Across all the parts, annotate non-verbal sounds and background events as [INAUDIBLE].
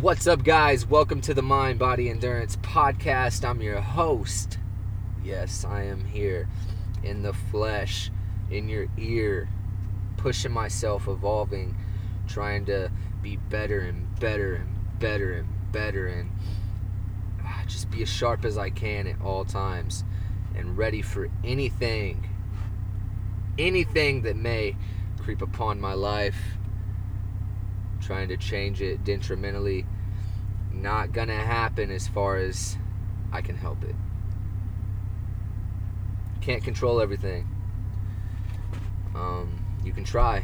What's up, guys? Welcome to the Mind Body Endurance Podcast. I'm your host. Yes, I am here in the flesh, in your ear, pushing myself, evolving, trying to be better and better and better and better and ah, just be as sharp as I can at all times and ready for anything, anything that may creep upon my life trying to change it detrimentally. Not gonna happen as far as I can help it. Can't control everything. Um, you can try,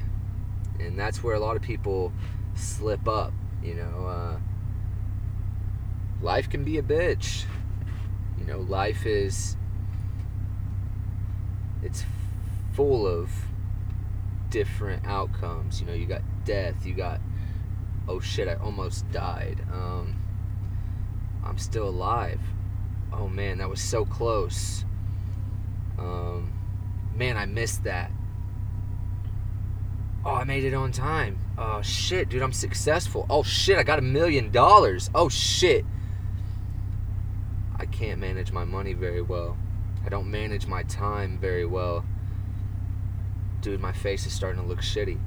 and that's where a lot of people slip up. You know, uh, life can be a bitch. You know, life is it's full of different outcomes. You know, you got death, you got oh shit, I almost died. Um, I'm still alive. Oh man, that was so close. Um, man, I missed that. Oh, I made it on time. Oh shit, dude, I'm successful. Oh shit, I got a million dollars. Oh shit. I can't manage my money very well. I don't manage my time very well. Dude, my face is starting to look shitty.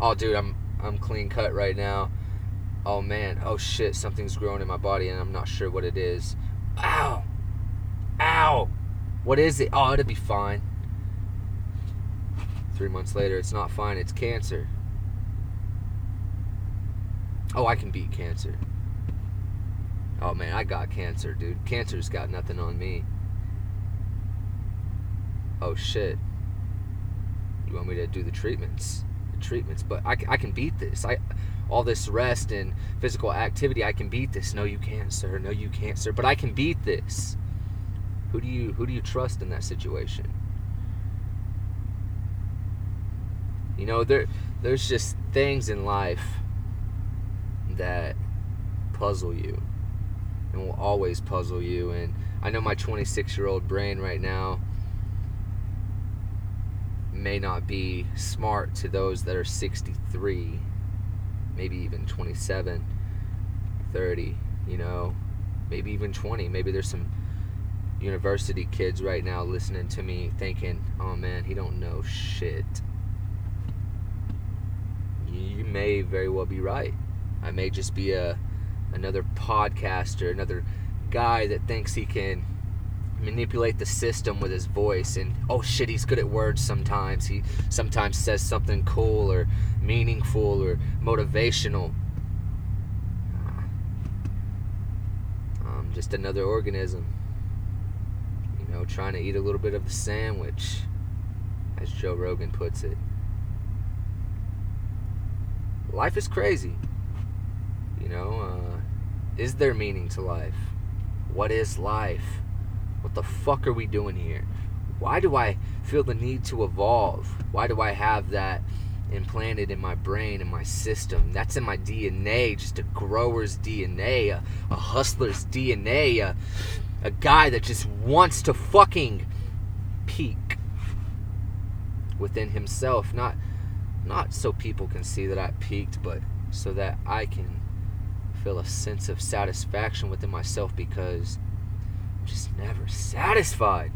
Oh, dude, I'm I'm clean cut right now. Oh man, oh shit, something's growing in my body and I'm not sure what it is. Ow! Ow! What is it? Oh, it'll be fine. Three months later, it's not fine, it's cancer. Oh, I can beat cancer. Oh man, I got cancer, dude. Cancer's got nothing on me. Oh shit. You want me to do the treatments? Treatments, but I, I can beat this. I all this rest and physical activity, I can beat this. No, you can't, sir. No, you can't, sir. But I can beat this. Who do you who do you trust in that situation? You know, there there's just things in life that puzzle you and will always puzzle you and I know my 26 year old brain right now may not be smart to those that are 63, maybe even 27, 30, you know, maybe even 20. Maybe there's some university kids right now listening to me thinking, "Oh man, he don't know shit." You may very well be right. I may just be a another podcaster, another guy that thinks he can manipulate the system with his voice and oh shit he's good at words sometimes. He sometimes says something cool or meaningful or motivational. Um, just another organism. You know trying to eat a little bit of the sandwich as joe rogan puts it. Life is crazy. You know uh, is there meaning to life? What is life what the fuck are we doing here? Why do I feel the need to evolve? Why do I have that implanted in my brain and my system? That's in my DNA, just a grower's DNA, a, a hustler's DNA, a, a guy that just wants to fucking peak within himself. Not not so people can see that I peaked, but so that I can feel a sense of satisfaction within myself because just never satisfied.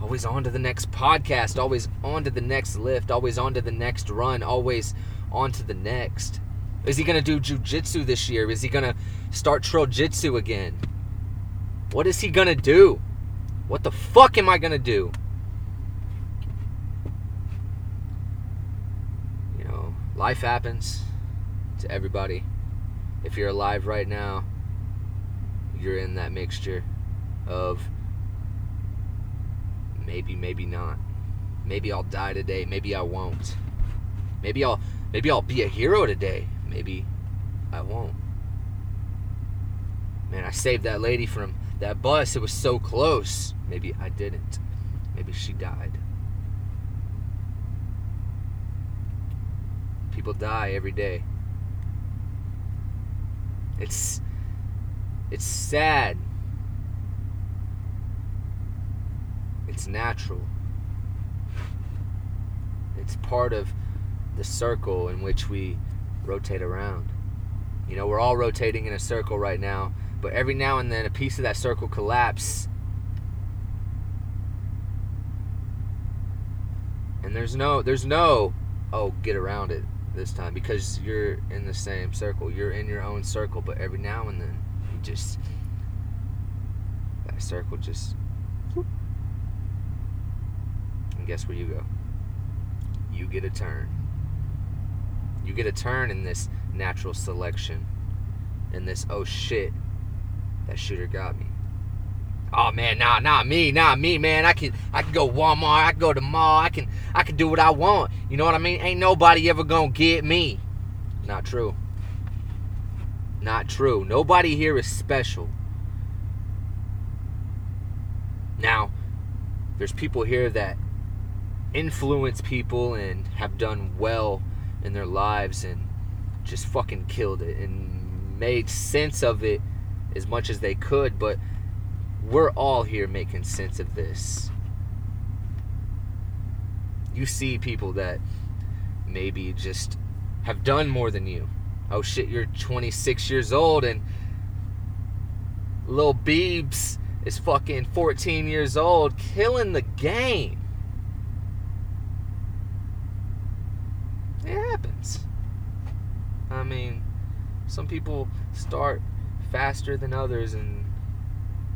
Always on to the next podcast, always on to the next lift, always on to the next run, always on to the next. Is he going to do jujitsu this year? Is he going to start trail jitsu again? What is he going to do? What the fuck am I going to do? You know, life happens to everybody. If you're alive right now, you're in that mixture of maybe, maybe not. Maybe I'll die today. Maybe I won't. Maybe I'll maybe I'll be a hero today. Maybe I won't. Man, I saved that lady from that bus. It was so close. Maybe I didn't. Maybe she died. People die every day. It's it's sad. It's natural. It's part of the circle in which we rotate around. You know, we're all rotating in a circle right now, but every now and then a piece of that circle collapses. And there's no there's no oh, get around it this time because you're in the same circle. You're in your own circle, but every now and then just that circle just and guess where you go? You get a turn. You get a turn in this natural selection. In this oh shit, that shooter got me. Oh man, nah, not me, not me, man. I can I can go Walmart, I can go to mall, I can I can do what I want. You know what I mean? Ain't nobody ever gonna get me. Not true. Not true. Nobody here is special. Now, there's people here that influence people and have done well in their lives and just fucking killed it and made sense of it as much as they could, but we're all here making sense of this. You see people that maybe just have done more than you. Oh shit, you're 26 years old and Lil Beebs is fucking 14 years old killing the game. It happens. I mean, some people start faster than others and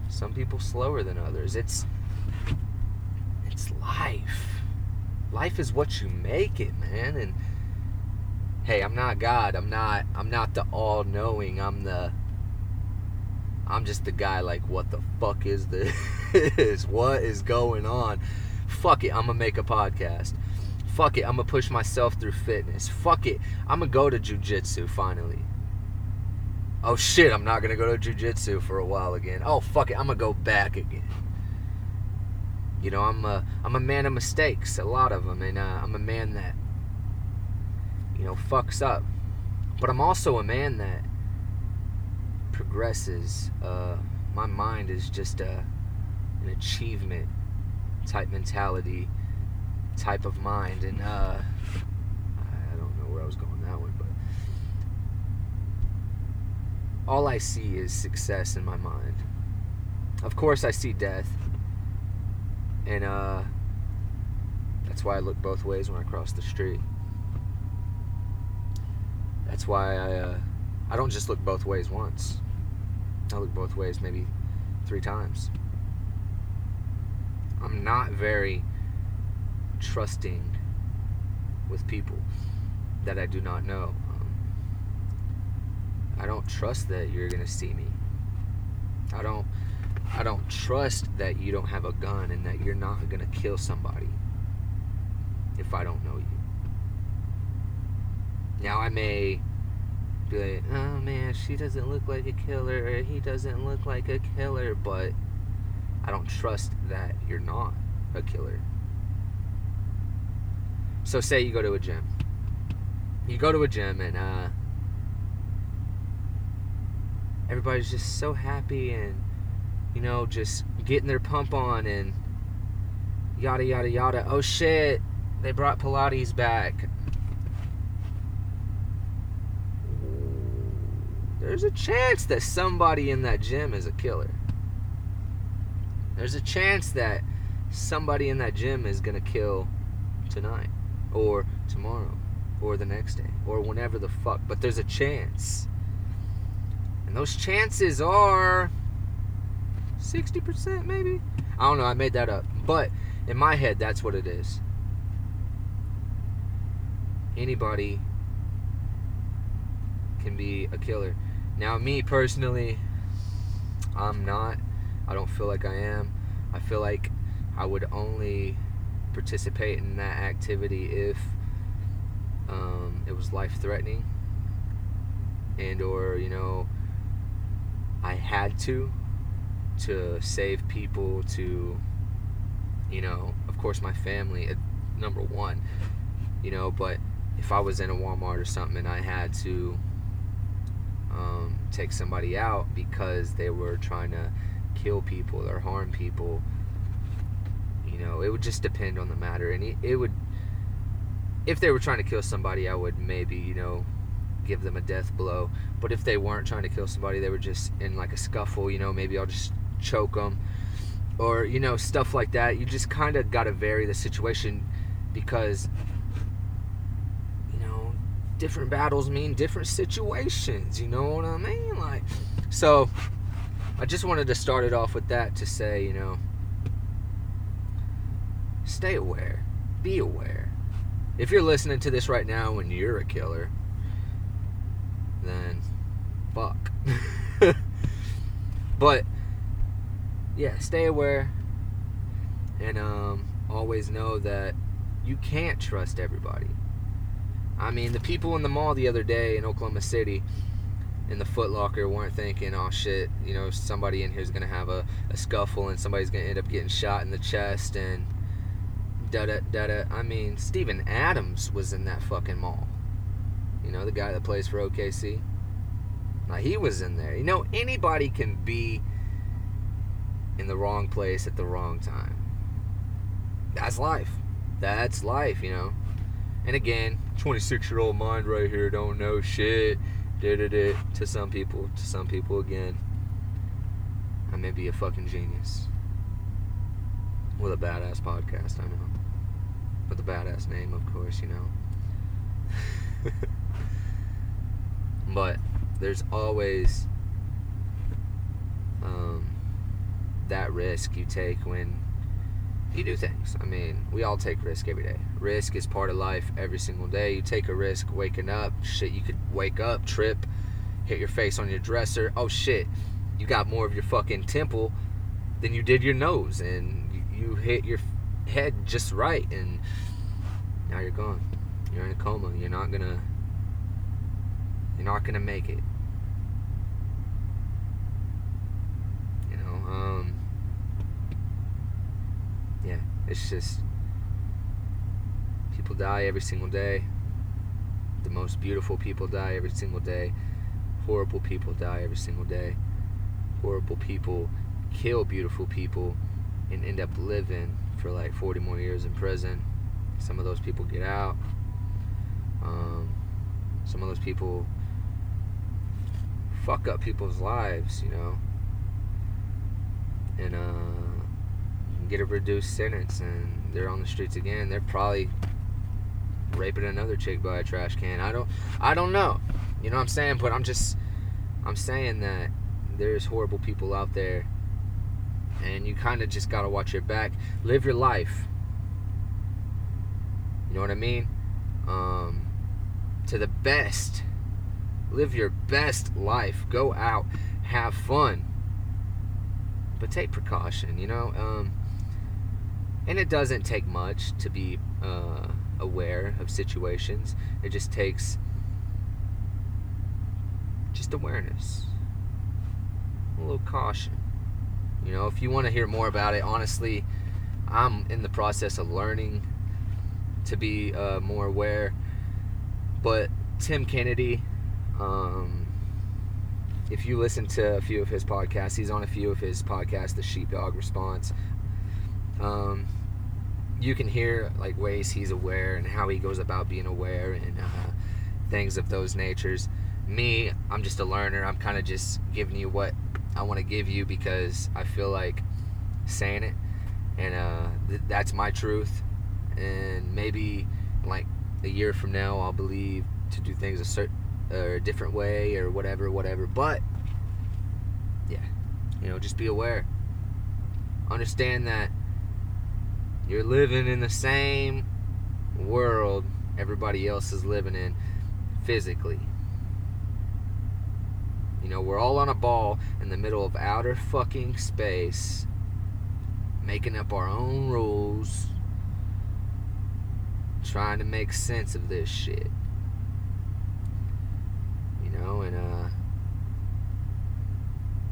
some people slower than others. It's it's life. Life is what you make it, man. And hey, I'm not God. I'm not I'm not the all-knowing. I'm the I'm just the guy like what the fuck is this? [LAUGHS] what is going on? Fuck it, I'm gonna make a podcast. Fuck it, I'm gonna push myself through fitness. Fuck it, I'm gonna go to jujitsu finally. Oh shit, I'm not gonna go to jujitsu for a while again. Oh fuck it, I'm gonna go back again. You know, I'm a I'm a man of mistakes, a lot of them, and uh, I'm a man that you know fucks up. But I'm also a man that progresses. Uh, my mind is just a an achievement type mentality, type of mind, and uh, I don't know where I was going that one, but all I see is success in my mind. Of course, I see death, and uh, that's why I look both ways when I cross the street. That's why I uh, I don't just look both ways once. I look both ways maybe three times. I'm not very trusting with people that I do not know. Um, I don't trust that you're gonna see me. I don't. I don't trust that you don't have a gun and that you're not gonna kill somebody if I don't know you. Now I may be like, oh man, she doesn't look like a killer, or he doesn't look like a killer, but I don't trust that you're not a killer. So say you go to a gym. You go to a gym and uh, everybody's just so happy and you know just getting their pump on and yada yada yada. Oh shit, they brought Pilates back. There's a chance that somebody in that gym is a killer. There's a chance that somebody in that gym is going to kill tonight or tomorrow or the next day or whenever the fuck. But there's a chance. And those chances are 60% maybe? I don't know, I made that up. But in my head, that's what it is. Anybody can be a killer. Now, me personally, I'm not. I don't feel like I am. I feel like I would only participate in that activity if um, it was life threatening and or you know I had to to save people to you know of course my family uh, number one you know but if I was in a Walmart or something and I had to um, take somebody out because they were trying to kill people or harm people. You know, it would just depend on the matter, and it, it would. If they were trying to kill somebody, I would maybe you know give them a death blow. But if they weren't trying to kill somebody, they were just in like a scuffle, you know, maybe I'll just choke them or you know stuff like that. You just kind of got to vary the situation because different battles mean different situations. You know what I mean? Like so. I just wanted to start it off with that to say, you know, stay aware, be aware. If you're listening to this right now and you're a killer, then fuck. [LAUGHS] but yeah, stay aware and um, always know that you can't trust everybody. I mean, the people in the mall the other day in Oklahoma City in the Foot Locker weren't thinking, oh shit, you know, somebody in here is going to have a, a scuffle and somebody's to end up getting shot in the chest and da da da da. I mean, Steven Adams was in that fucking mall. You know, the guy that plays for OKC. Like, he was in there. You know, anybody can be in the wrong place at the wrong time. That's life. That's life, you know. And again, 26 year old mind right here don't know shit. Did it, to some people, to some people again. I may be a fucking genius. With a badass podcast, I know. With a badass name, of course, you know. [LAUGHS] but there's always um, that risk you take when you do things. I mean, we all take risk every day. Risk is part of life every single day. You take a risk waking up. Shit, you could wake up, trip, hit your face on your dresser. Oh shit, you got more of your fucking temple than you did your nose, and you, hit your head just right, and now you're gone. You're in a coma. You're not gonna. You're not gonna make it. You know. Um yeah, it's just people die every single day. The most beautiful people die every single day. Horrible people die every single day. Horrible people kill beautiful people and end up living for like 40 more years in prison. Some of those people get out. Um, some of those people fuck up people's lives, you know. And uh get a reduced sentence and they're on the streets again, they're probably raping another chick by a trash can. I don't I don't know. You know what I'm saying? But I'm just I'm saying that there's horrible people out there and you kind of just got to watch your back. Live your life. You know what I mean? Um to the best. Live your best life. Go out, have fun. But take precaution, you know? Um and it doesn't take much to be uh, aware of situations. It just takes just awareness, a little caution. You know, if you want to hear more about it, honestly, I'm in the process of learning to be uh, more aware. But Tim Kennedy, um, if you listen to a few of his podcasts, he's on a few of his podcasts, The Sheepdog Response. Um, you can hear like ways he's aware and how he goes about being aware and uh, things of those natures. Me, I'm just a learner. I'm kind of just giving you what I want to give you because I feel like saying it, and uh, th- that's my truth. And maybe like a year from now, I'll believe to do things a certain or a different way or whatever, whatever. But yeah, you know, just be aware. Understand that you're living in the same world everybody else is living in physically. You know, we're all on a ball in the middle of outer fucking space, making up our own rules, trying to make sense of this shit. You know, and uh,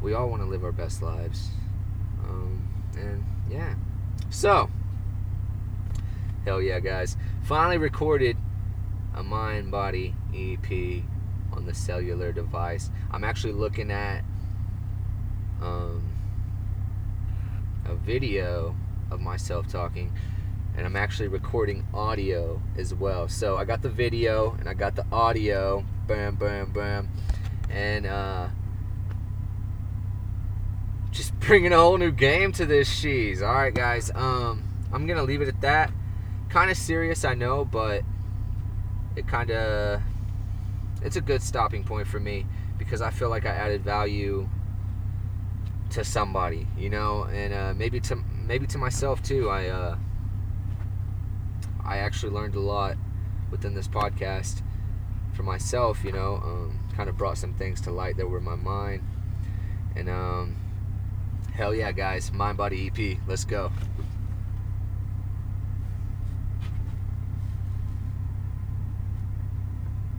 we all want to live our best lives. Um, and yeah. So, Hell yeah, guys. Finally recorded a Mind Body EP on the cellular device. I'm actually looking at um, a video of myself talking and I'm actually recording audio as well. So I got the video and I got the audio. Bam, bam, bam. And uh, just [LAUGHS] bringing a whole new game to this cheese. All right, guys. Um, I'm gonna leave it at that. Kind of serious, I know, but it kind of it's a good stopping point for me because I feel like I added value to somebody, you know, and uh, maybe to maybe to myself too. I uh, I actually learned a lot within this podcast for myself, you know. Um, kind of brought some things to light that were in my mind, and um, hell yeah, guys, mind body EP, let's go.